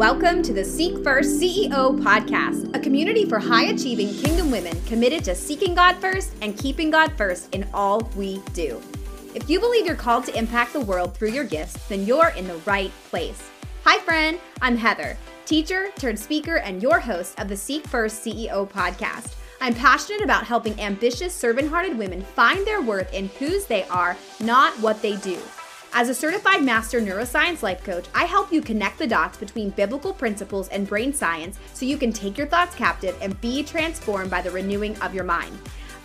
Welcome to the Seek First CEO podcast, a community for high achieving kingdom women committed to seeking God first and keeping God first in all we do. If you believe you're called to impact the world through your gifts, then you're in the right place. Hi, friend. I'm Heather, teacher turned speaker and your host of the Seek First CEO podcast. I'm passionate about helping ambitious, servant hearted women find their worth in whose they are, not what they do. As a certified master neuroscience life coach, I help you connect the dots between biblical principles and brain science so you can take your thoughts captive and be transformed by the renewing of your mind.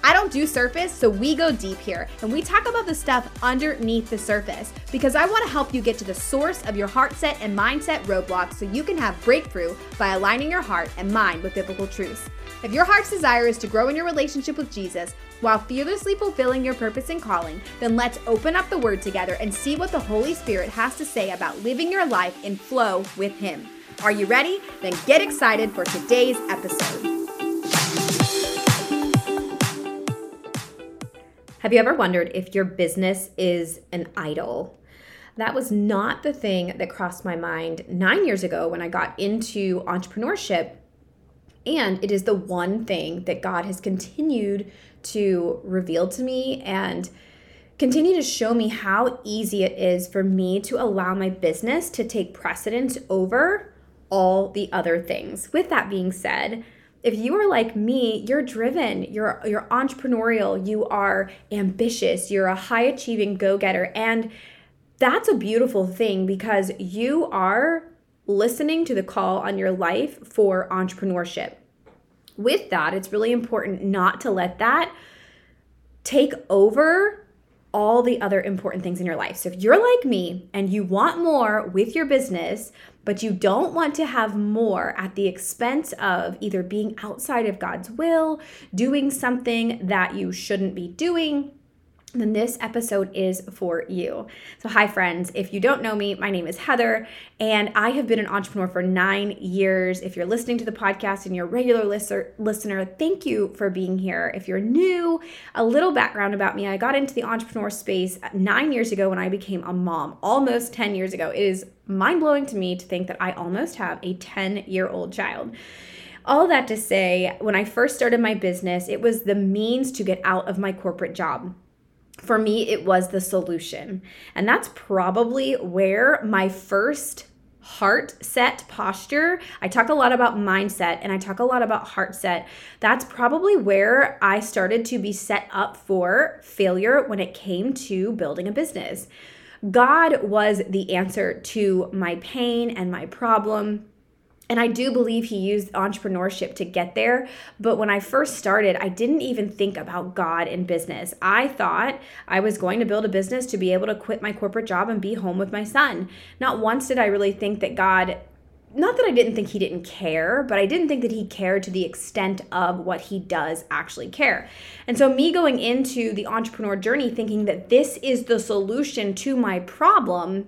I don't do surface, so we go deep here and we talk about the stuff underneath the surface because I want to help you get to the source of your heart set and mindset roadblocks so you can have breakthrough by aligning your heart and mind with biblical truths. If your heart's desire is to grow in your relationship with Jesus while fearlessly fulfilling your purpose and calling, then let's open up the Word together and see what the Holy Spirit has to say about living your life in flow with Him. Are you ready? Then get excited for today's episode. Have you ever wondered if your business is an idol? That was not the thing that crossed my mind nine years ago when I got into entrepreneurship and it is the one thing that God has continued to reveal to me and continue to show me how easy it is for me to allow my business to take precedence over all the other things. With that being said, if you are like me, you're driven, you're you're entrepreneurial, you are ambitious, you're a high achieving go-getter and that's a beautiful thing because you are listening to the call on your life for entrepreneurship. With that, it's really important not to let that take over all the other important things in your life. So if you're like me and you want more with your business, but you don't want to have more at the expense of either being outside of God's will, doing something that you shouldn't be doing, then this episode is for you. So, hi, friends. If you don't know me, my name is Heather, and I have been an entrepreneur for nine years. If you're listening to the podcast and you're a regular listener, thank you for being here. If you're new, a little background about me I got into the entrepreneur space nine years ago when I became a mom, almost 10 years ago. It is mind blowing to me to think that I almost have a 10 year old child all that to say, when I first started my business, it was the means to get out of my corporate job for me, it was the solution. And that's probably where my first heart set posture. I talk a lot about mindset and I talk a lot about heart set. That's probably where I started to be set up for failure when it came to building a business. God was the answer to my pain and my problem and I do believe he used entrepreneurship to get there. But when I first started, I didn't even think about God in business. I thought I was going to build a business to be able to quit my corporate job and be home with my son. Not once did I really think that God, not that I didn't think he didn't care, but I didn't think that he cared to the extent of what he does actually care. And so, me going into the entrepreneur journey thinking that this is the solution to my problem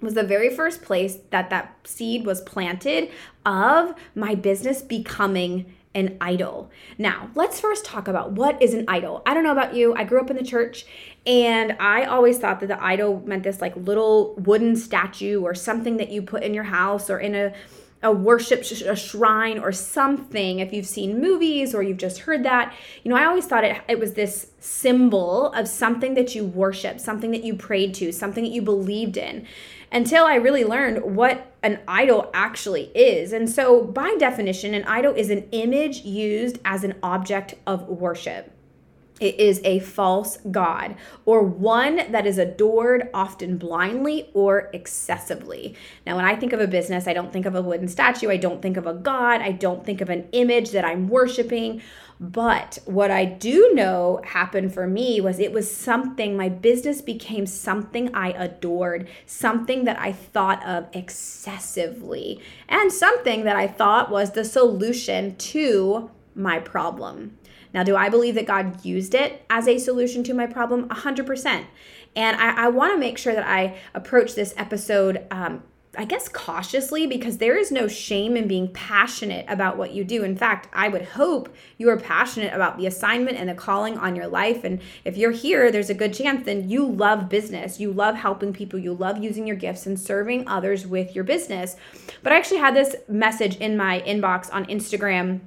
was the very first place that that seed was planted of my business becoming an idol. Now, let's first talk about what is an idol. I don't know about you. I grew up in the church and I always thought that the idol meant this like little wooden statue or something that you put in your house or in a a worship sh- a shrine or something if you've seen movies or you've just heard that you know i always thought it, it was this symbol of something that you worship something that you prayed to something that you believed in until i really learned what an idol actually is and so by definition an idol is an image used as an object of worship it is a false God, or one that is adored often blindly or excessively. Now, when I think of a business, I don't think of a wooden statue, I don't think of a God, I don't think of an image that I'm worshiping. But what I do know happened for me was it was something, my business became something I adored, something that I thought of excessively, and something that I thought was the solution to my problem. Now, do I believe that God used it as a solution to my problem? 100%. And I, I want to make sure that I approach this episode um, I guess cautiously because there is no shame in being passionate about what you do. In fact, I would hope you are passionate about the assignment and the calling on your life. And if you're here, there's a good chance then you love business. You love helping people. You love using your gifts and serving others with your business. But I actually had this message in my inbox on Instagram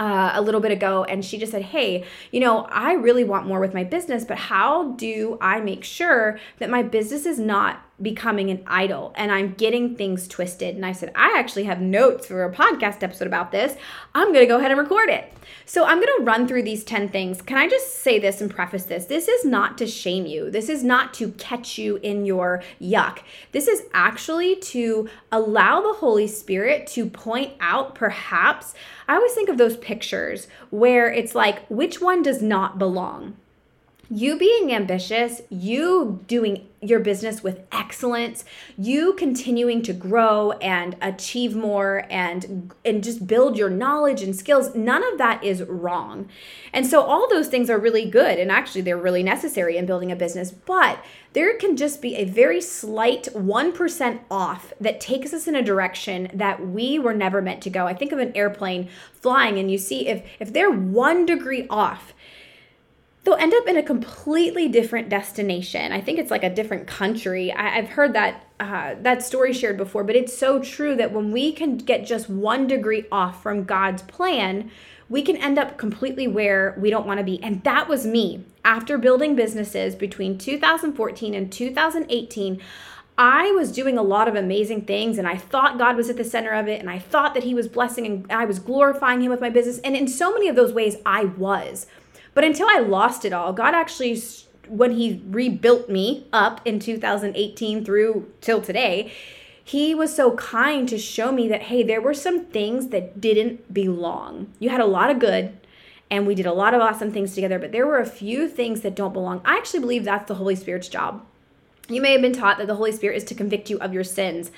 uh, a little bit ago and she just said hey you know i really want more with my business but how do i make sure that my business is not becoming an idol and i'm getting things twisted. And i said i actually have notes for a podcast episode about this. I'm going to go ahead and record it. So i'm going to run through these 10 things. Can i just say this and preface this? This is not to shame you. This is not to catch you in your yuck. This is actually to allow the holy spirit to point out perhaps I always think of those pictures where it's like, which one does not belong? You being ambitious, you doing your business with excellence, you continuing to grow and achieve more and and just build your knowledge and skills, none of that is wrong. And so all those things are really good and actually they're really necessary in building a business, but there can just be a very slight 1% off that takes us in a direction that we were never meant to go. I think of an airplane flying and you see if if they're 1 degree off, they'll end up in a completely different destination. I think it's like a different country. I, have heard that uh, that story shared before, but it's so true that when we can get just one degree off from God's plan, we can end up completely where we don't want to be. And that was me. After building businesses between 2014 and 2018, I was doing a lot of amazing things and I thought God was at the center of it and I thought that He was blessing and I was glorifying Him with my business. And in so many of those ways, I was. But until I lost it all, God actually, when He rebuilt me up in 2018 through till today, He was so kind to show me that, hey, there were some things that didn't belong. You had a lot of good, and we did a lot of awesome things together, but there were a few things that don't belong. I actually believe that's the Holy Spirit's job. You may have been taught that the Holy Spirit is to convict you of your sins.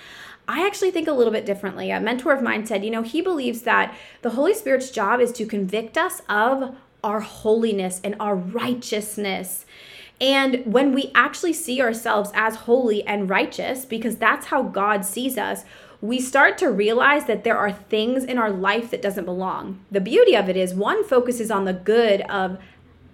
I actually think a little bit differently. A mentor of mine said, you know, he believes that the Holy Spirit's job is to convict us of our holiness and our righteousness. And when we actually see ourselves as holy and righteous, because that's how God sees us, we start to realize that there are things in our life that doesn't belong. The beauty of it is one focuses on the good of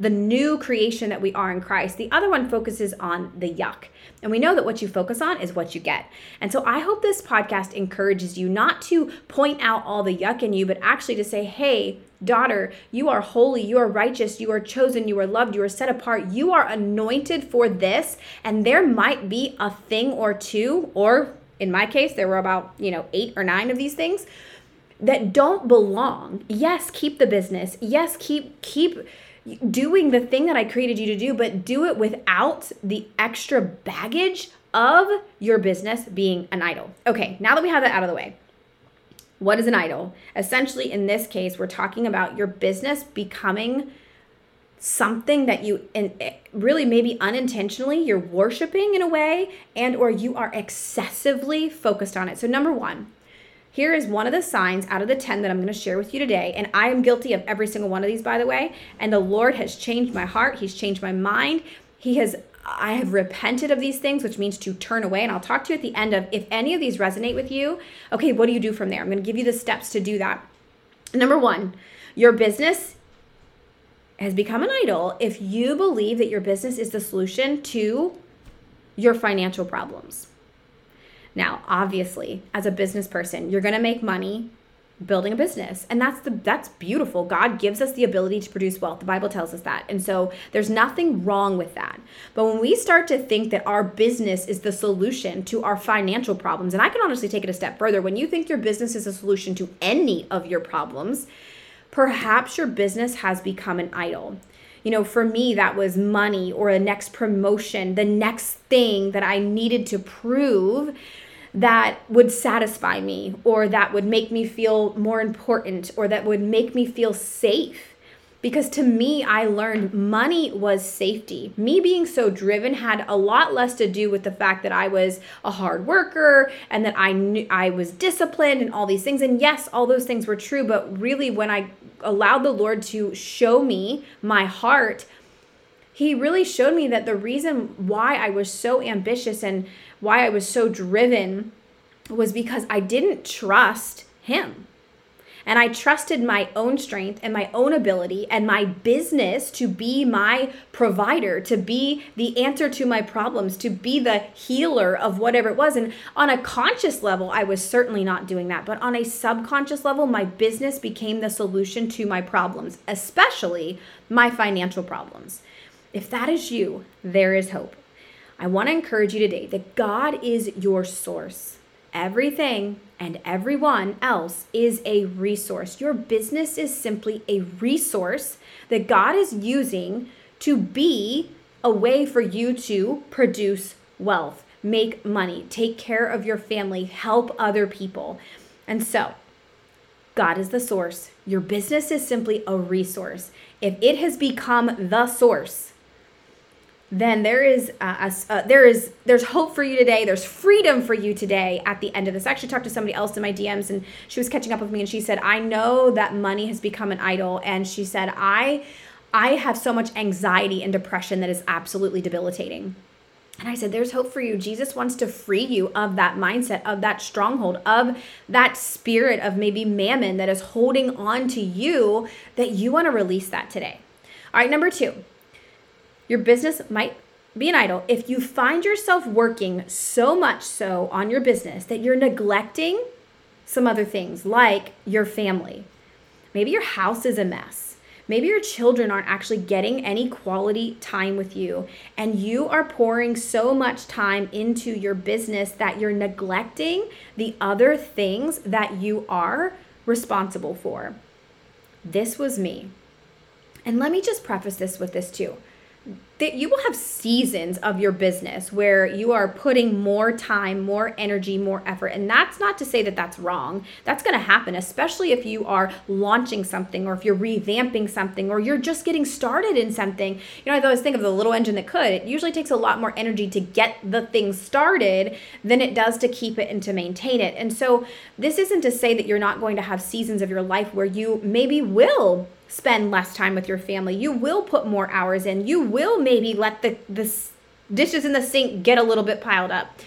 the new creation that we are in Christ. The other one focuses on the yuck. And we know that what you focus on is what you get. And so I hope this podcast encourages you not to point out all the yuck in you, but actually to say, hey, daughter, you are holy, you are righteous, you are chosen, you are loved, you are set apart, you are anointed for this. And there might be a thing or two, or in my case, there were about, you know, eight or nine of these things that don't belong. Yes, keep the business. Yes, keep, keep doing the thing that I created you to do, but do it without the extra baggage of your business being an idol. Okay, now that we have that out of the way, what is an idol? Essentially, in this case, we're talking about your business becoming something that you and eh, really maybe unintentionally you're worshiping in a way and or you are excessively focused on it. So number 1, here is one of the signs out of the 10 that I'm going to share with you today. And I am guilty of every single one of these, by the way. And the Lord has changed my heart. He's changed my mind. He has, I have repented of these things, which means to turn away. And I'll talk to you at the end of if any of these resonate with you. Okay, what do you do from there? I'm going to give you the steps to do that. Number one, your business has become an idol if you believe that your business is the solution to your financial problems. Now, obviously, as a business person, you're going to make money building a business. And that's the that's beautiful. God gives us the ability to produce wealth. The Bible tells us that. And so there's nothing wrong with that. But when we start to think that our business is the solution to our financial problems, and I can honestly take it a step further, when you think your business is a solution to any of your problems, perhaps your business has become an idol you know, for me, that was money or a next promotion, the next thing that I needed to prove that would satisfy me or that would make me feel more important or that would make me feel safe. Because to me, I learned money was safety. Me being so driven had a lot less to do with the fact that I was a hard worker and that I knew I was disciplined and all these things. And yes, all those things were true. But really, when I allowed the Lord to show me my heart, He really showed me that the reason why I was so ambitious and why I was so driven was because I didn't trust him. And I trusted my own strength and my own ability and my business to be my provider, to be the answer to my problems, to be the healer of whatever it was. And on a conscious level, I was certainly not doing that. But on a subconscious level, my business became the solution to my problems, especially my financial problems. If that is you, there is hope. I want to encourage you today that God is your source. Everything and everyone else is a resource. Your business is simply a resource that God is using to be a way for you to produce wealth, make money, take care of your family, help other people. And so, God is the source. Your business is simply a resource. If it has become the source, then there is a, uh, there is there's hope for you today. There's freedom for you today. At the end of this, I actually talked to somebody else in my DMs, and she was catching up with me, and she said, "I know that money has become an idol," and she said, "I." I have so much anxiety and depression that is absolutely debilitating. And I said, There's hope for you. Jesus wants to free you of that mindset, of that stronghold, of that spirit of maybe mammon that is holding on to you, that you want to release that today. All right, number two, your business might be an idol if you find yourself working so much so on your business that you're neglecting some other things like your family. Maybe your house is a mess. Maybe your children aren't actually getting any quality time with you, and you are pouring so much time into your business that you're neglecting the other things that you are responsible for. This was me. And let me just preface this with this too that you will have seasons of your business where you are putting more time, more energy, more effort. And that's not to say that that's wrong. That's going to happen, especially if you are launching something or if you're revamping something or you're just getting started in something. You know, I always think of the little engine that could. It usually takes a lot more energy to get the thing started than it does to keep it and to maintain it. And so this isn't to say that you're not going to have seasons of your life where you maybe will spend less time with your family. You will put more hours in. You will maybe let the, the dishes in the sink get a little bit piled up.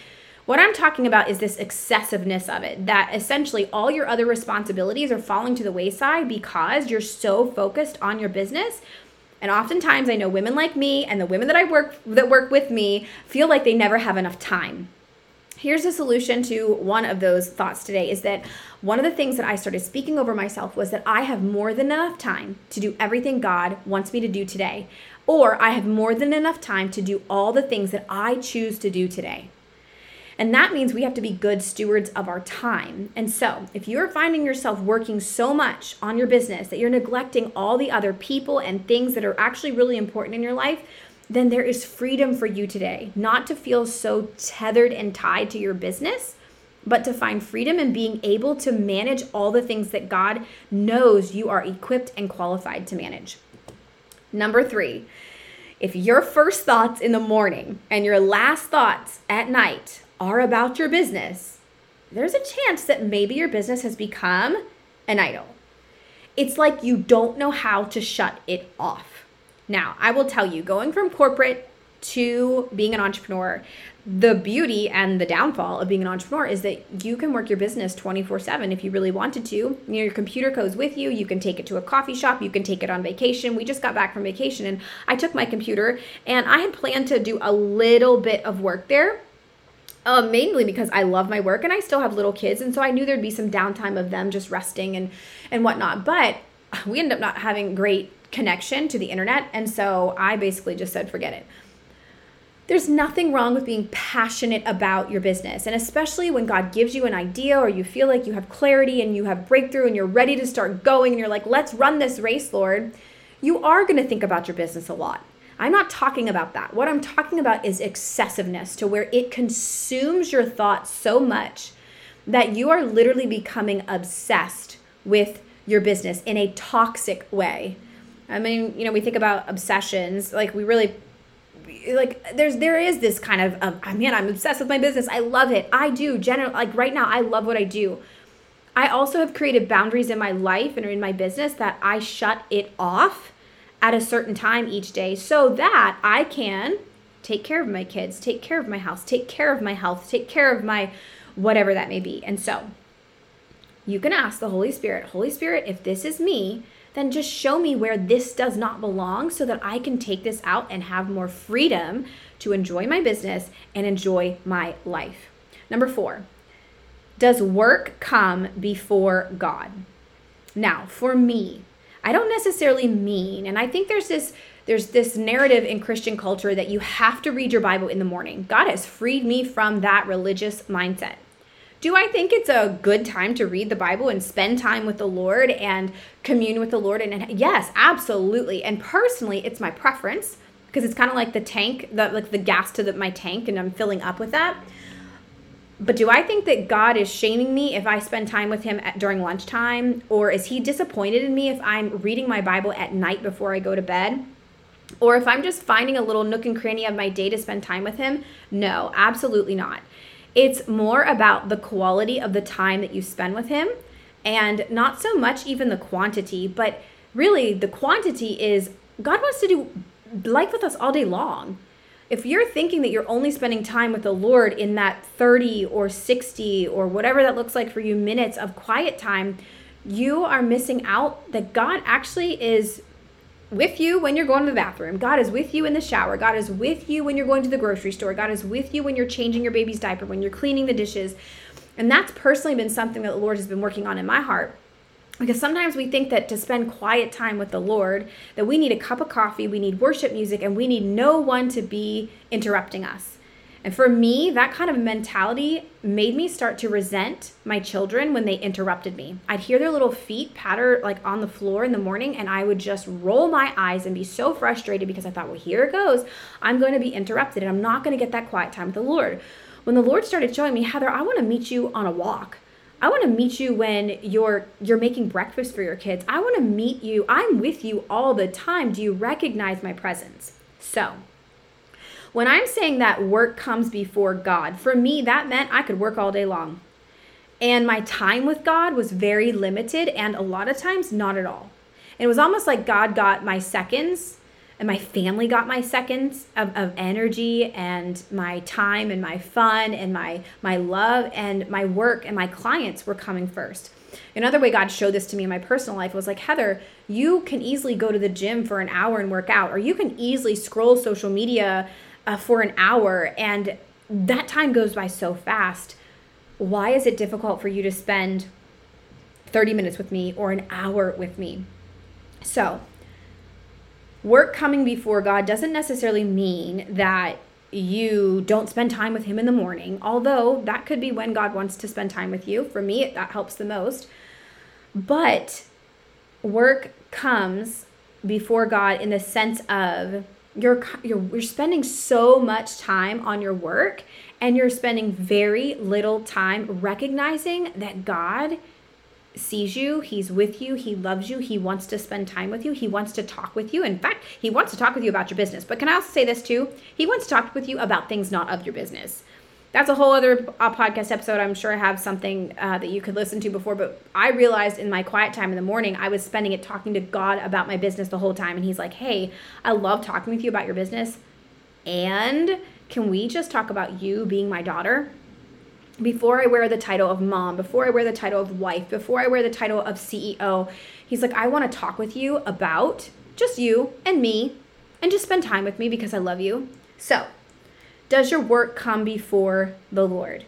What I'm talking about is this excessiveness of it, that essentially all your other responsibilities are falling to the wayside because you're so focused on your business. And oftentimes I know women like me and the women that I work that work with me feel like they never have enough time. Here's a solution to one of those thoughts today is that one of the things that I started speaking over myself was that I have more than enough time to do everything God wants me to do today, or I have more than enough time to do all the things that I choose to do today. And that means we have to be good stewards of our time. And so, if you're finding yourself working so much on your business that you're neglecting all the other people and things that are actually really important in your life, then there is freedom for you today, not to feel so tethered and tied to your business, but to find freedom in being able to manage all the things that God knows you are equipped and qualified to manage. Number three, if your first thoughts in the morning and your last thoughts at night are about your business, there's a chance that maybe your business has become an idol. It's like you don't know how to shut it off. Now, I will tell you, going from corporate to being an entrepreneur, the beauty and the downfall of being an entrepreneur is that you can work your business 24 7 if you really wanted to. Your computer goes with you. You can take it to a coffee shop. You can take it on vacation. We just got back from vacation and I took my computer and I had planned to do a little bit of work there. Uh, mainly because I love my work and I still have little kids, and so I knew there'd be some downtime of them just resting and and whatnot. But we ended up not having great connection to the internet. And so I basically just said, forget it. There's nothing wrong with being passionate about your business. And especially when God gives you an idea or you feel like you have clarity and you have breakthrough and you're ready to start going and you're like, let's run this race, Lord, you are going to think about your business a lot. I'm not talking about that. What I'm talking about is excessiveness to where it consumes your thoughts so much that you are literally becoming obsessed with your business in a toxic way. I mean, you know, we think about obsessions, like we really like there's there is this kind of I mean, I'm obsessed with my business. I love it. I do. General like right now I love what I do. I also have created boundaries in my life and in my business that I shut it off at a certain time each day so that I can take care of my kids, take care of my house, take care of my health, take care of my whatever that may be. And so you can ask the Holy Spirit, Holy Spirit, if this is me, then just show me where this does not belong so that I can take this out and have more freedom to enjoy my business and enjoy my life. Number four, does work come before God? Now, for me, I don't necessarily mean, and I think there's this there's this narrative in Christian culture that you have to read your Bible in the morning. God has freed me from that religious mindset. Do I think it's a good time to read the Bible and spend time with the Lord and commune with the Lord? And yes, absolutely. And personally, it's my preference because it's kind of like the tank, the, like the gas to the, my tank, and I'm filling up with that. But do I think that God is shaming me if I spend time with Him at, during lunchtime? Or is He disappointed in me if I'm reading my Bible at night before I go to bed? Or if I'm just finding a little nook and cranny of my day to spend time with Him? No, absolutely not. It's more about the quality of the time that you spend with Him and not so much even the quantity, but really the quantity is God wants to do life with us all day long. If you're thinking that you're only spending time with the Lord in that 30 or 60 or whatever that looks like for you minutes of quiet time, you are missing out that God actually is with you when you're going to the bathroom. God is with you in the shower. God is with you when you're going to the grocery store. God is with you when you're changing your baby's diaper, when you're cleaning the dishes. And that's personally been something that the Lord has been working on in my heart because sometimes we think that to spend quiet time with the lord that we need a cup of coffee we need worship music and we need no one to be interrupting us and for me that kind of mentality made me start to resent my children when they interrupted me i'd hear their little feet patter like on the floor in the morning and i would just roll my eyes and be so frustrated because i thought well here it goes i'm going to be interrupted and i'm not going to get that quiet time with the lord when the lord started showing me heather i want to meet you on a walk I want to meet you when you're you're making breakfast for your kids. I want to meet you. I'm with you all the time. Do you recognize my presence? So, when I'm saying that work comes before God, for me that meant I could work all day long. And my time with God was very limited and a lot of times not at all. And it was almost like God got my seconds and my family got my seconds of, of energy and my time and my fun and my my love and my work and my clients were coming first another way god showed this to me in my personal life was like heather you can easily go to the gym for an hour and work out or you can easily scroll social media uh, for an hour and that time goes by so fast why is it difficult for you to spend 30 minutes with me or an hour with me so work coming before God doesn't necessarily mean that you don't spend time with Him in the morning, although that could be when God wants to spend time with you. For me, that helps the most. But work comes before God in the sense of you're, you're, you're spending so much time on your work and you're spending very little time recognizing that God sees you, he's with you, he loves you, he wants to spend time with you, he wants to talk with you. In fact, he wants to talk with you about your business. But can I also say this too? He wants to talk with you about things not of your business. That's a whole other uh, podcast episode. I'm sure I have something uh, that you could listen to before, but I realized in my quiet time in the morning, I was spending it talking to God about my business the whole time. And He's like, hey, I love talking with you about your business. And can we just talk about you being my daughter? before I wear the title of mom, before I wear the title of wife, before I wear the title of CEO, he's like, I want to talk with you about just you and me and just spend time with me because I love you. So, does your work come before the Lord?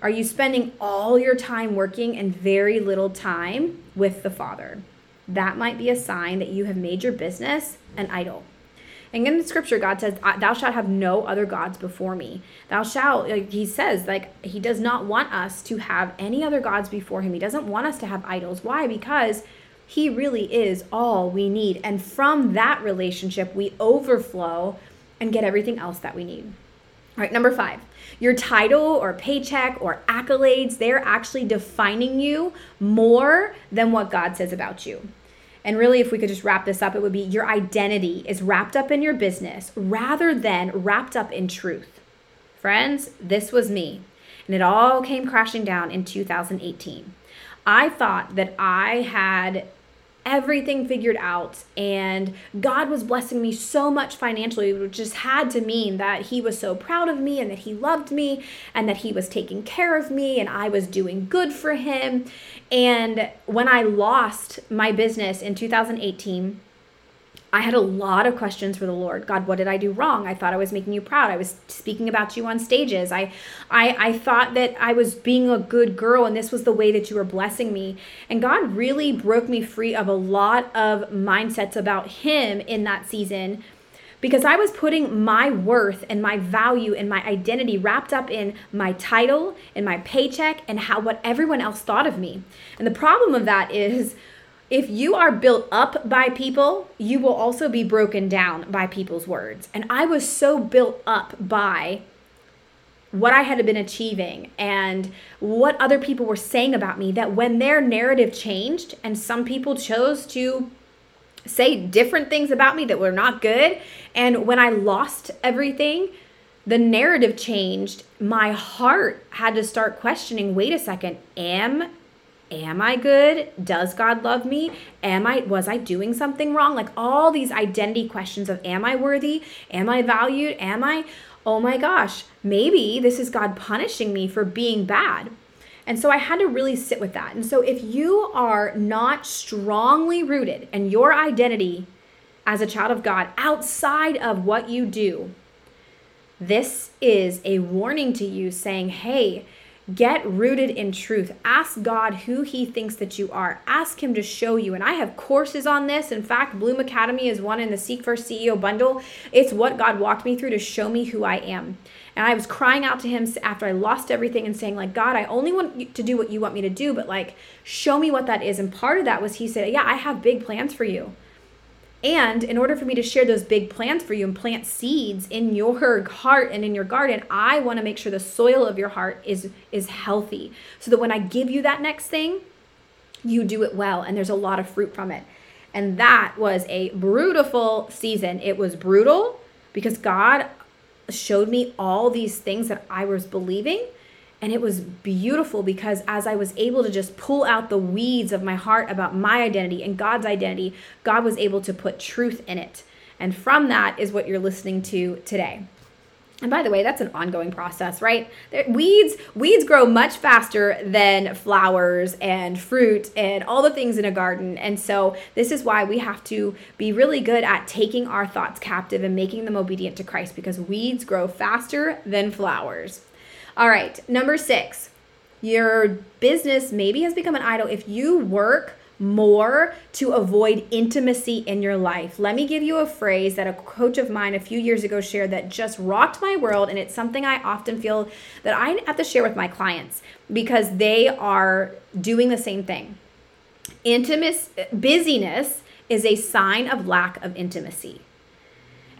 Are you spending all your time working and very little time with the Father? That might be a sign that you have made your business an idol. And in the scripture, God says, Thou shalt have no other gods before me. Thou shalt, like he says, like he does not want us to have any other gods before him. He doesn't want us to have idols. Why? Because he really is all we need. And from that relationship, we overflow and get everything else that we need. All right, number five, your title or paycheck or accolades, they're actually defining you more than what God says about you. And really, if we could just wrap this up, it would be your identity is wrapped up in your business rather than wrapped up in truth. Friends, this was me. And it all came crashing down in 2018. I thought that I had everything figured out and God was blessing me so much financially, which just had to mean that He was so proud of me and that He loved me and that He was taking care of me and I was doing good for Him. And when I lost my business in 2018, I had a lot of questions for the Lord. God, what did I do wrong? I thought I was making you proud. I was speaking about you on stages. I I I thought that I was being a good girl and this was the way that you were blessing me. And God really broke me free of a lot of mindsets about him in that season because I was putting my worth and my value and my identity wrapped up in my title and my paycheck and how what everyone else thought of me. And the problem of that is if you are built up by people, you will also be broken down by people's words. And I was so built up by what I had been achieving and what other people were saying about me that when their narrative changed and some people chose to say different things about me that were not good, and when I lost everything, the narrative changed. My heart had to start questioning wait a second, am am I good? Does God love me? Am I was I doing something wrong? Like all these identity questions of am I worthy? Am I valued? Am I oh my gosh, maybe this is God punishing me for being bad. And so I had to really sit with that. And so if you are not strongly rooted in your identity as a child of God outside of what you do, this is a warning to you saying, hey, Get rooted in truth. Ask God who He thinks that you are. Ask Him to show you. And I have courses on this. In fact, Bloom Academy is one in the Seek First CEO bundle. It's what God walked me through to show me who I am. And I was crying out to Him after I lost everything and saying, like, God, I only want to do what you want me to do, but like, show me what that is. And part of that was He said, Yeah, I have big plans for you. And in order for me to share those big plans for you and plant seeds in your heart and in your garden, I want to make sure the soil of your heart is is healthy so that when I give you that next thing, you do it well and there's a lot of fruit from it. And that was a brutal season. It was brutal because God showed me all these things that I was believing and it was beautiful because as I was able to just pull out the weeds of my heart about my identity and God's identity, God was able to put truth in it. And from that is what you're listening to today. And by the way, that's an ongoing process, right? Weeds weeds grow much faster than flowers and fruit and all the things in a garden. And so this is why we have to be really good at taking our thoughts captive and making them obedient to Christ because weeds grow faster than flowers. All right, number six, your business maybe has become an idol if you work more to avoid intimacy in your life. Let me give you a phrase that a coach of mine a few years ago shared that just rocked my world. And it's something I often feel that I have to share with my clients because they are doing the same thing. Intimacy, busyness is a sign of lack of intimacy.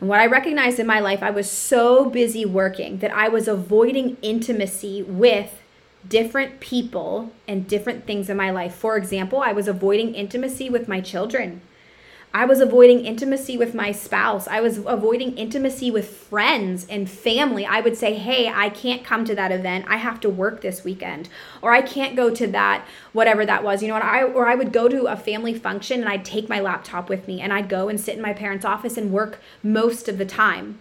And what I recognized in my life, I was so busy working that I was avoiding intimacy with different people and different things in my life. For example, I was avoiding intimacy with my children. I was avoiding intimacy with my spouse. I was avoiding intimacy with friends and family. I would say, hey, I can't come to that event. I have to work this weekend. Or I can't go to that, whatever that was. You know what? I, or I would go to a family function and I'd take my laptop with me and I'd go and sit in my parents' office and work most of the time.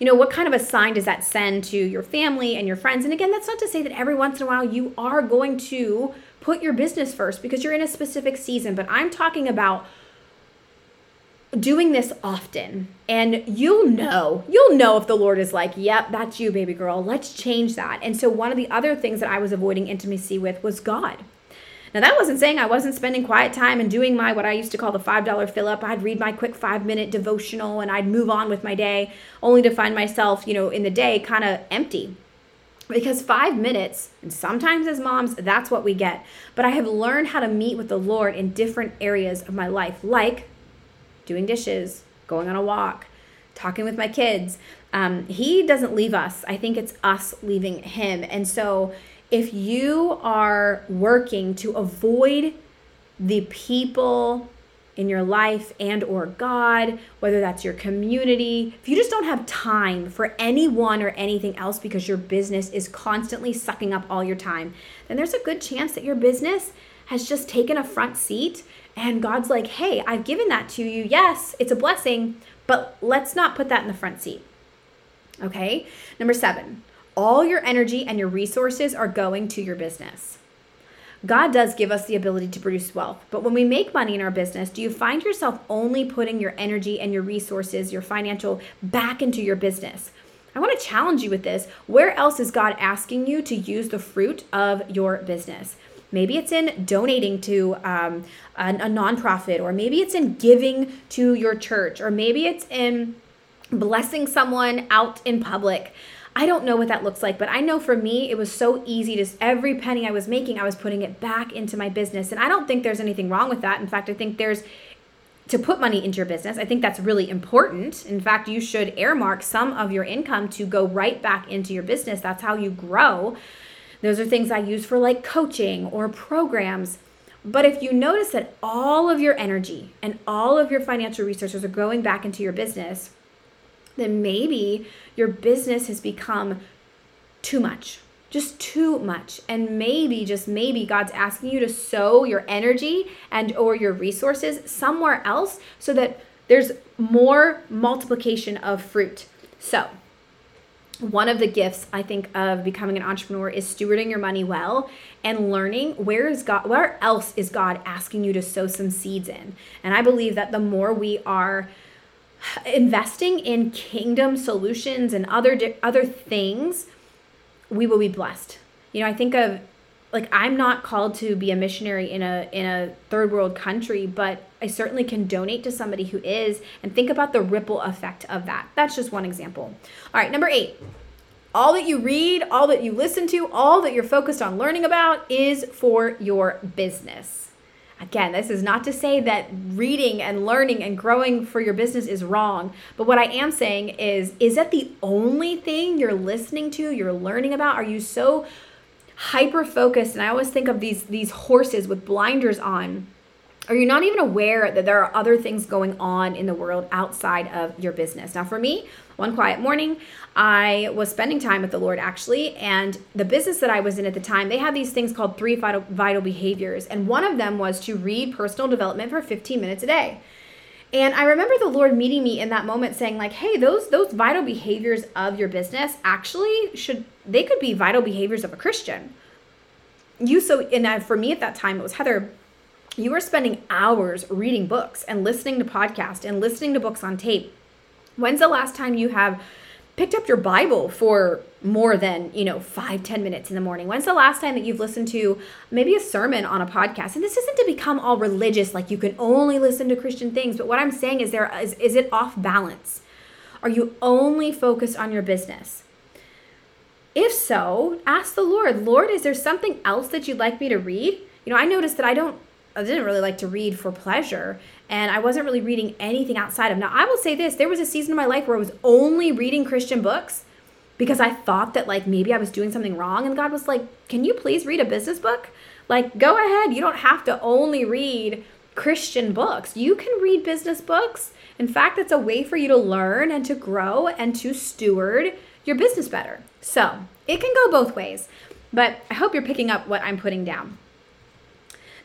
You know, what kind of a sign does that send to your family and your friends? And again, that's not to say that every once in a while you are going to put your business first because you're in a specific season, but I'm talking about doing this often. And you'll know you'll know if the lord is like yep that's you baby girl. Let's change that. And so one of the other things that i was avoiding intimacy with was god. Now that wasn't saying i wasn't spending quiet time and doing my what i used to call the five dollar fill up. I'd read my quick five minute devotional and i'd move on with my day only to find myself you know in the day kind of empty. Because five minutes, and sometimes as moms, that's what we get. But I have learned how to meet with the Lord in different areas of my life, like doing dishes, going on a walk, talking with my kids. Um, he doesn't leave us. I think it's us leaving him. And so if you are working to avoid the people in your life and or God, whether that's your community, if you just don't have time for anyone or anything else because your business is constantly sucking up all your time, then there's a good chance that your business has just taken a front seat And God's like, hey, I've given that to you. Yes, it's a blessing, but let's not put that in the front seat. Okay. Number seven, all your energy and your resources are going to your business. God does give us the ability to produce wealth, but when we make money in our business, do you find yourself only putting your energy and your resources, your financial, back into your business? I want to challenge you with this. Where else is God asking you to use the fruit of your business? Maybe it's in donating to um, a, a nonprofit, or maybe it's in giving to your church, or maybe it's in blessing someone out in public. I don't know what that looks like, but I know for me, it was so easy to every penny I was making, I was putting it back into my business. And I don't think there's anything wrong with that. In fact, I think there's to put money into your business. I think that's really important. In fact, you should earmark some of your income to go right back into your business. That's how you grow. Those are things I use for like coaching or programs. But if you notice that all of your energy and all of your financial resources are going back into your business, then maybe your business has become too much just too much and maybe just maybe god's asking you to sow your energy and or your resources somewhere else so that there's more multiplication of fruit so one of the gifts i think of becoming an entrepreneur is stewarding your money well and learning where is god where else is god asking you to sow some seeds in and i believe that the more we are investing in kingdom solutions and other other things, we will be blessed. You know, I think of like I'm not called to be a missionary in a in a third world country, but I certainly can donate to somebody who is and think about the ripple effect of that. That's just one example. All right, number 8. All that you read, all that you listen to, all that you're focused on learning about is for your business. Again, this is not to say that reading and learning and growing for your business is wrong, but what I am saying is is that the only thing you're listening to, you're learning about? Are you so hyper focused and I always think of these these horses with blinders on are you not even aware that there are other things going on in the world outside of your business? Now, for me, one quiet morning, I was spending time with the Lord actually, and the business that I was in at the time, they had these things called three vital, vital behaviors, and one of them was to read personal development for 15 minutes a day. And I remember the Lord meeting me in that moment saying like, "Hey, those those vital behaviors of your business actually should they could be vital behaviors of a Christian." You so and for me at that time it was Heather you are spending hours reading books and listening to podcasts and listening to books on tape. When's the last time you have picked up your Bible for more than, you know, five, ten minutes in the morning? When's the last time that you've listened to maybe a sermon on a podcast? And this isn't to become all religious, like you can only listen to Christian things, but what I'm saying is there is, is it off balance? Are you only focused on your business? If so, ask the Lord, Lord, is there something else that you'd like me to read? You know, I noticed that I don't I didn't really like to read for pleasure and I wasn't really reading anything outside of. Now, I will say this, there was a season of my life where I was only reading Christian books because I thought that like maybe I was doing something wrong and God was like, "Can you please read a business book?" Like, go ahead. You don't have to only read Christian books. You can read business books. In fact, it's a way for you to learn and to grow and to steward your business better. So, it can go both ways. But I hope you're picking up what I'm putting down.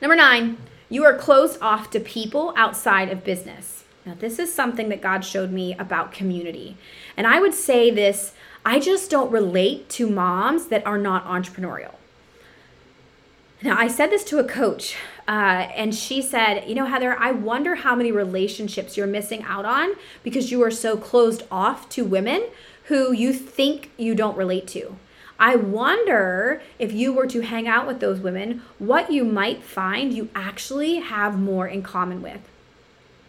Number nine, you are closed off to people outside of business. Now, this is something that God showed me about community. And I would say this I just don't relate to moms that are not entrepreneurial. Now, I said this to a coach, uh, and she said, You know, Heather, I wonder how many relationships you're missing out on because you are so closed off to women who you think you don't relate to. I wonder if you were to hang out with those women, what you might find you actually have more in common with.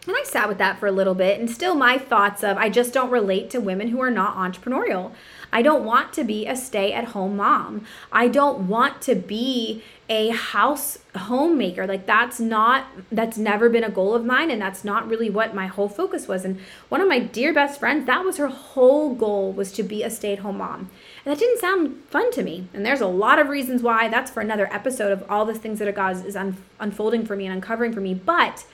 And I sat with that for a little bit, and still my thoughts of I just don't relate to women who are not entrepreneurial. I don't want to be a stay at home mom. I don't want to be a house homemaker. Like that's not that's never been a goal of mine and that's not really what my whole focus was. And one of my dear best friends, that was her whole goal was to be a stay-at-home mom. That didn't sound fun to me. And there's a lot of reasons why. That's for another episode of all the things that God is un- unfolding for me and uncovering for me. But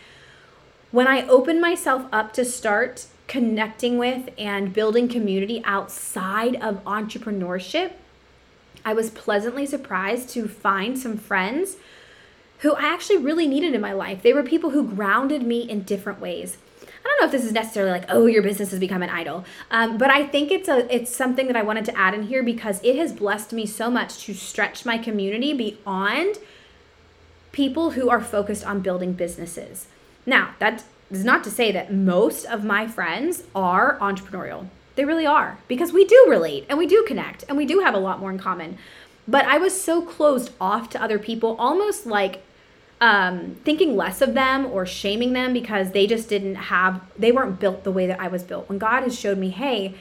when I opened myself up to start connecting with and building community outside of entrepreneurship, I was pleasantly surprised to find some friends who I actually really needed in my life. They were people who grounded me in different ways. I don't know if this is necessarily like, oh, your business has become an idol, um, but I think it's a it's something that I wanted to add in here because it has blessed me so much to stretch my community beyond people who are focused on building businesses. Now, that is not to say that most of my friends are entrepreneurial. They really are because we do relate and we do connect and we do have a lot more in common. But I was so closed off to other people, almost like um, thinking less of them or shaming them because they just didn't have, they weren't built the way that I was built. When God has showed me, hey,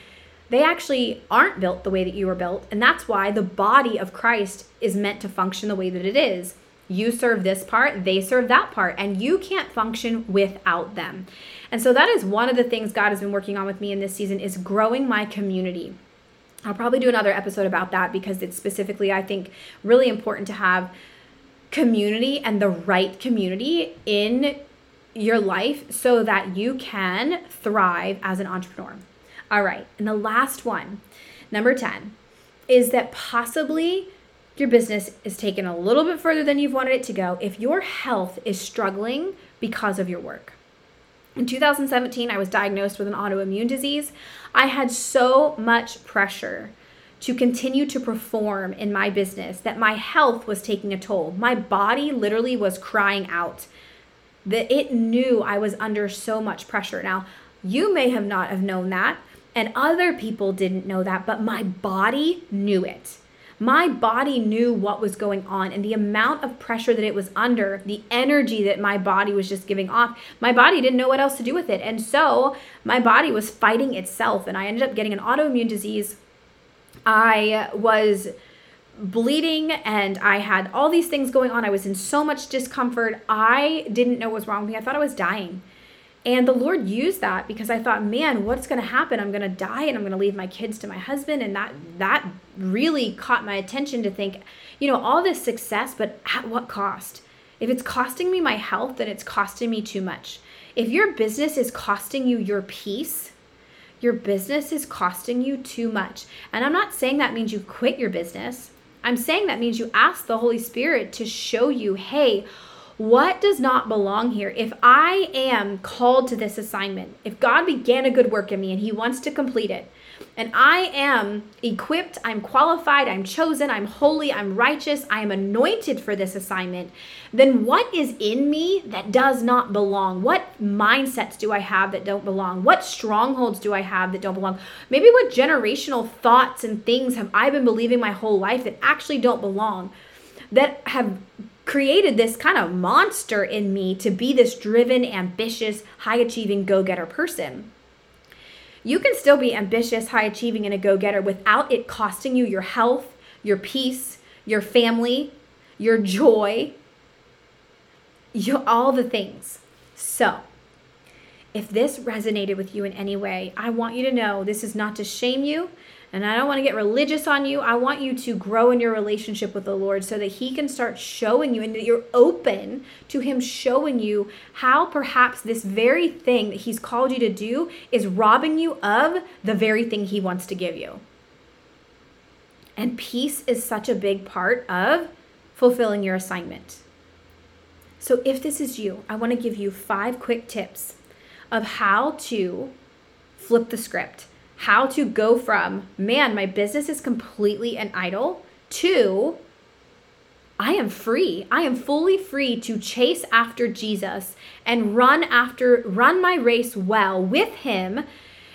they actually aren't built the way that you were built. And that's why the body of Christ is meant to function the way that it is. You serve this part, they serve that part, and you can't function without them. And so that is one of the things God has been working on with me in this season is growing my community. I'll probably do another episode about that because it's specifically, I think, really important to have community and the right community in your life so that you can thrive as an entrepreneur. All right. And the last one, number 10, is that possibly your business is taken a little bit further than you've wanted it to go if your health is struggling because of your work. In 2017, I was diagnosed with an autoimmune disease. I had so much pressure to continue to perform in my business that my health was taking a toll. My body literally was crying out that it knew I was under so much pressure. Now, you may have not have known that and other people didn't know that, but my body knew it. My body knew what was going on and the amount of pressure that it was under, the energy that my body was just giving off. My body didn't know what else to do with it. And so my body was fighting itself, and I ended up getting an autoimmune disease I was bleeding and I had all these things going on. I was in so much discomfort. I didn't know what was wrong with me. I thought I was dying. And the Lord used that because I thought, man, what's going to happen? I'm going to die and I'm going to leave my kids to my husband and that that really caught my attention to think, you know, all this success, but at what cost? If it's costing me my health, then it's costing me too much. If your business is costing you your peace, your business is costing you too much. And I'm not saying that means you quit your business. I'm saying that means you ask the Holy Spirit to show you, hey, what does not belong here? If I am called to this assignment, if God began a good work in me and He wants to complete it, and I am equipped, I'm qualified, I'm chosen, I'm holy, I'm righteous, I am anointed for this assignment, then what is in me that does not belong? What mindsets do I have that don't belong? What strongholds do I have that don't belong? Maybe what generational thoughts and things have I been believing my whole life that actually don't belong, that have created this kind of monster in me to be this driven, ambitious, high achieving go getter person you can still be ambitious, high achieving, and a go getter without it costing you your health, your peace, your family, your joy, you, all the things. So, if this resonated with you in any way, I want you to know this is not to shame you. And I don't want to get religious on you. I want you to grow in your relationship with the Lord so that He can start showing you and that you're open to Him showing you how perhaps this very thing that He's called you to do is robbing you of the very thing He wants to give you. And peace is such a big part of fulfilling your assignment. So, if this is you, I want to give you five quick tips of how to flip the script how to go from, man, my business is completely an idol, to, I am free. I am fully free to chase after Jesus and run after, run my race well with Him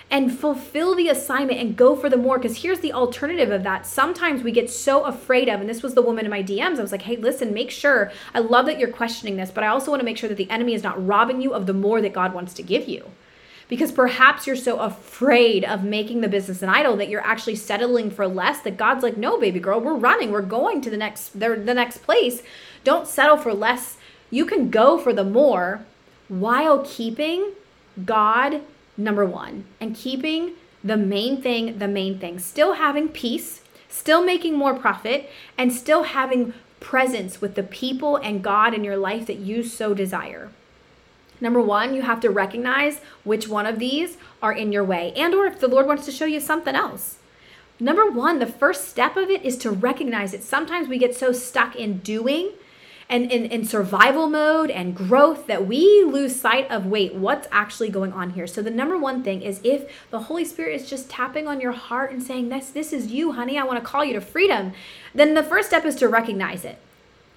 and fulfill the assignment and go for the more. Because here's the alternative of that. Sometimes we get so afraid of, and this was the woman in my DMs. I was like, hey, listen, make sure. I love that you're questioning this, but I also want to make sure that the enemy is not robbing you of the more that God wants to give you because perhaps you're so afraid of making the business an idol that you're actually settling for less that God's like, "No, baby girl, we're running. We're going to the next the, the next place. Don't settle for less. You can go for the more while keeping God number 1 and keeping the main thing the main thing. Still having peace, still making more profit and still having presence with the people and God in your life that you so desire. Number one, you have to recognize which one of these are in your way and or if the Lord wants to show you something else. Number one, the first step of it is to recognize it. Sometimes we get so stuck in doing and in, survival mode and growth that we lose sight of wait, what's actually going on here? So the number one thing is if the Holy Spirit is just tapping on your heart and saying, This this is you, honey, I want to call you to freedom, then the first step is to recognize it.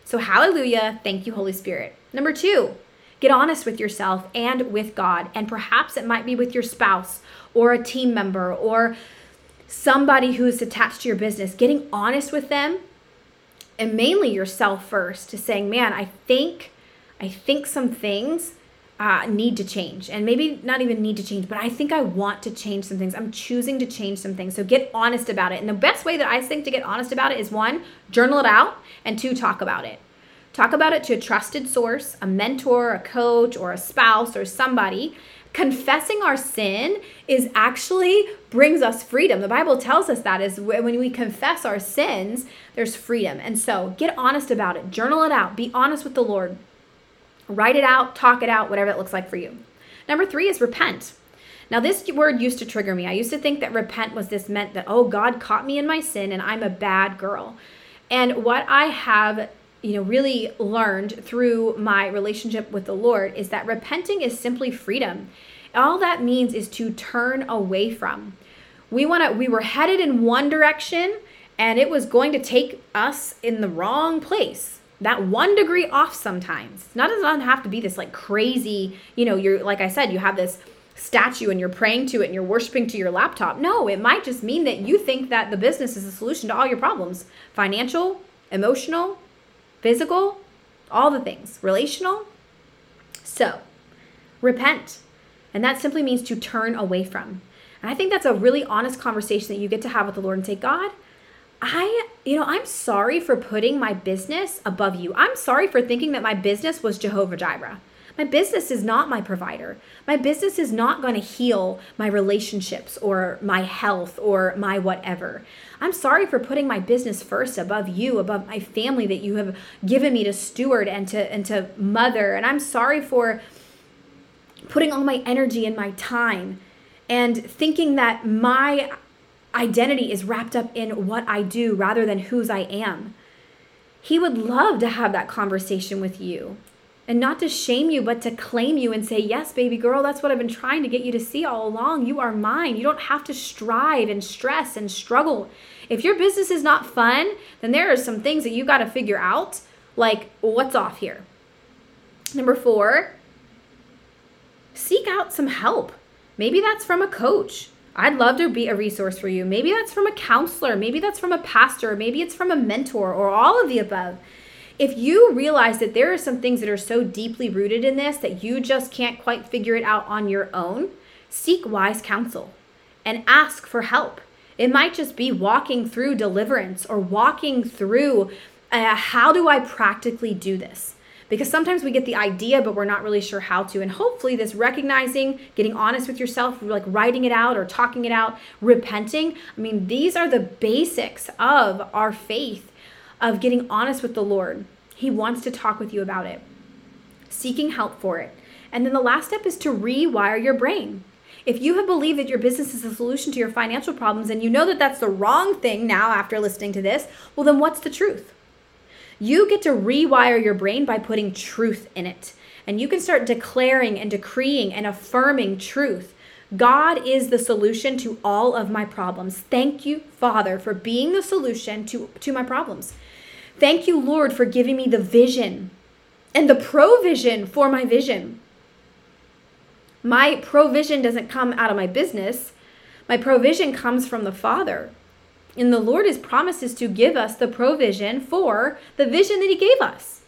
So hallelujah, thank you, Holy Spirit. Number two, get honest with yourself and with God. And perhaps it might be with your spouse or a team member or somebody who is attached to your business, getting honest with them and mainly yourself first to saying, man, I think, I think some things uh, need to change and maybe not even need to change, but I think I want to change some things. I'm choosing to change some things. So get honest about it. And the best way that I think to get honest about it is one, journal it out, and two, talk about it. Talk about it to a trusted source, a mentor, a coach, or a spouse, or somebody confessing our sin is actually brings us freedom. The Bible tells us that is when we confess our sins, there's freedom. And so get honest about it, journal it out, be honest with the Lord, write it out, talk it out, whatever it looks like for you. Number three is repent. Now, this word used to trigger me. I used to think that repent was this meant that, oh, God caught me in my sin and I'm a bad girl. And what I have you know really learned through my relationship with the lord is that repenting is simply freedom. All that means is to turn away from. We want to we were headed in one direction and it was going to take us in the wrong place. That one degree off sometimes. Not it doesn't have to be this like crazy you know you're like i said you have this statue and you're praying to it and you're worshiping to your laptop. No it might just mean that you think that the business is the solution to all your problems. Financial emotional physical, all the things, relational. So, repent. And that simply means to turn away from. And I think that's a really honest conversation that you get to have with the Lord and say, God, I, you know, I'm sorry for putting my business above you. I'm sorry for thinking that my business was Jehovah Jireh. My business is not my provider. My business is not going to heal my relationships or my health or my whatever. I'm sorry for putting my business first above you, above my family that you have given me to steward and to and to mother. And I'm sorry for putting all my energy and my time and thinking that my identity is wrapped up in what I do rather than whose I am. He would love to have that conversation with you and not to shame you, but to claim you and say, Yes, baby girl, that's what I've been trying to get you to see all along. You are mine. You don't have to strive and stress and struggle. If your business is not fun, then there are some things that you got to figure out, like what's off here. Number four, seek out some help. Maybe that's from a coach. I'd love to be a resource for you. Maybe that's from a counselor. Maybe that's from a pastor. Maybe it's from a mentor or all of the above if you realize that there are some things that are so deeply rooted in this that you just can't quite figure it out on your own, seek wise counsel and ask for help. It might just be walking through deliverance or walking through uh, how do I practically do this? Because sometimes we get the idea, but we're not really sure how to. And hopefully, this recognizing, getting honest with yourself, like writing it out or talking it out, repenting I mean, these are the basics of our faith of getting honest with the Lord. He wants to talk with you about it, seeking help for it. And then the last step is to rewire your brain. If you have believed that your business is a solution to your financial problems and you know that that's the wrong thing now after listening to this, well, then what's the truth? You get to rewire your brain by putting truth in it. And you can start declaring and decreeing and affirming truth. God is the solution to all of my problems. Thank you, Father, for being the solution to, to my problems. Thank you, Lord, for giving me the vision and the provision for my vision. My provision doesn't come out of my business, my provision comes from the Father. And the Lord has promises to give us the provision for the vision that He gave us.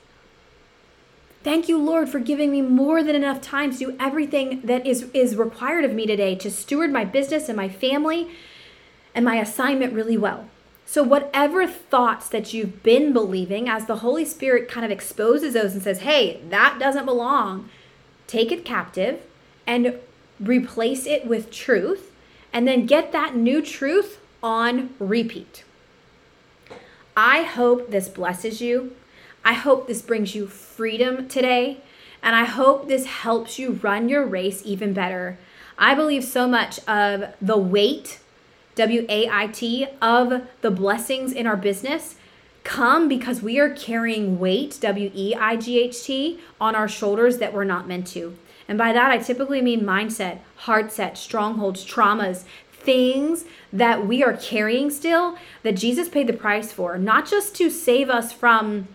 Thank you, Lord, for giving me more than enough time to do everything that is, is required of me today to steward my business and my family and my assignment really well. So, whatever thoughts that you've been believing, as the Holy Spirit kind of exposes those and says, hey, that doesn't belong, take it captive and replace it with truth, and then get that new truth on repeat. I hope this blesses you. I hope this brings you freedom today. And I hope this helps you run your race even better. I believe so much of the wait W A I T, of the blessings in our business come because we are carrying weight, W E I G H T, on our shoulders that we're not meant to. And by that, I typically mean mindset, heart set, strongholds, traumas, things that we are carrying still that Jesus paid the price for, not just to save us from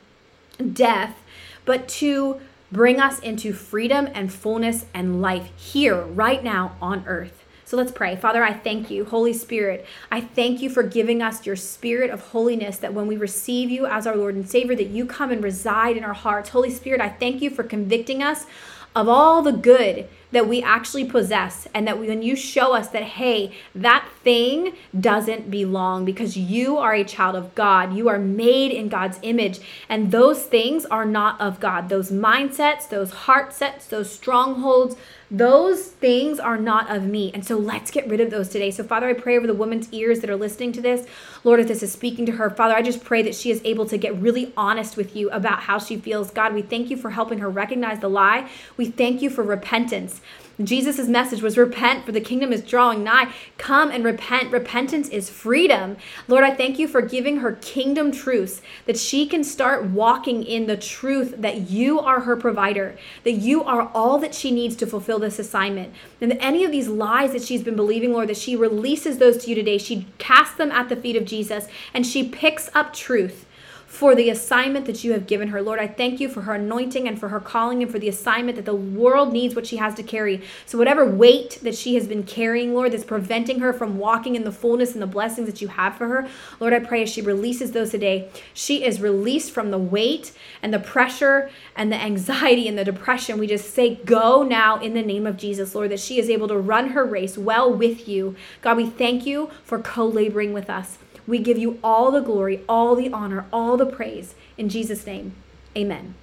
death, but to bring us into freedom and fullness and life here, right now on earth. So let's pray. Father, I thank you. Holy Spirit, I thank you for giving us your spirit of holiness that when we receive you as our Lord and Savior, that you come and reside in our hearts. Holy Spirit, I thank you for convicting us of all the good that we actually possess and that when you show us that hey that thing doesn't belong because you are a child of god you are made in god's image and those things are not of god those mindsets those heart sets those strongholds those things are not of me. And so let's get rid of those today. So, Father, I pray over the woman's ears that are listening to this. Lord, if this is speaking to her, Father, I just pray that she is able to get really honest with you about how she feels. God, we thank you for helping her recognize the lie. We thank you for repentance. Jesus' message was repent, for the kingdom is drawing nigh. Come and repent. Repentance is freedom. Lord, I thank you for giving her kingdom truths that she can start walking in the truth that you are her provider, that you are all that she needs to fulfill this assignment. And that any of these lies that she's been believing, Lord, that she releases those to you today. She casts them at the feet of Jesus and she picks up truth for the assignment that you have given her. Lord, I thank you for her anointing and for her calling and for the assignment that the world needs what she has to carry. So, whatever weight that she has been carrying, Lord, that's preventing her from walking in the fullness and the blessings that you have for her, Lord, I pray as she releases those today, she is released from the weight and the pressure and the anxiety and the depression. We just say, Go now in the name of Jesus, Lord, that she is able to run her race well with you. God, we thank you for co laboring with us. We give you all the glory, all the honor, all the praise. In Jesus' name, amen.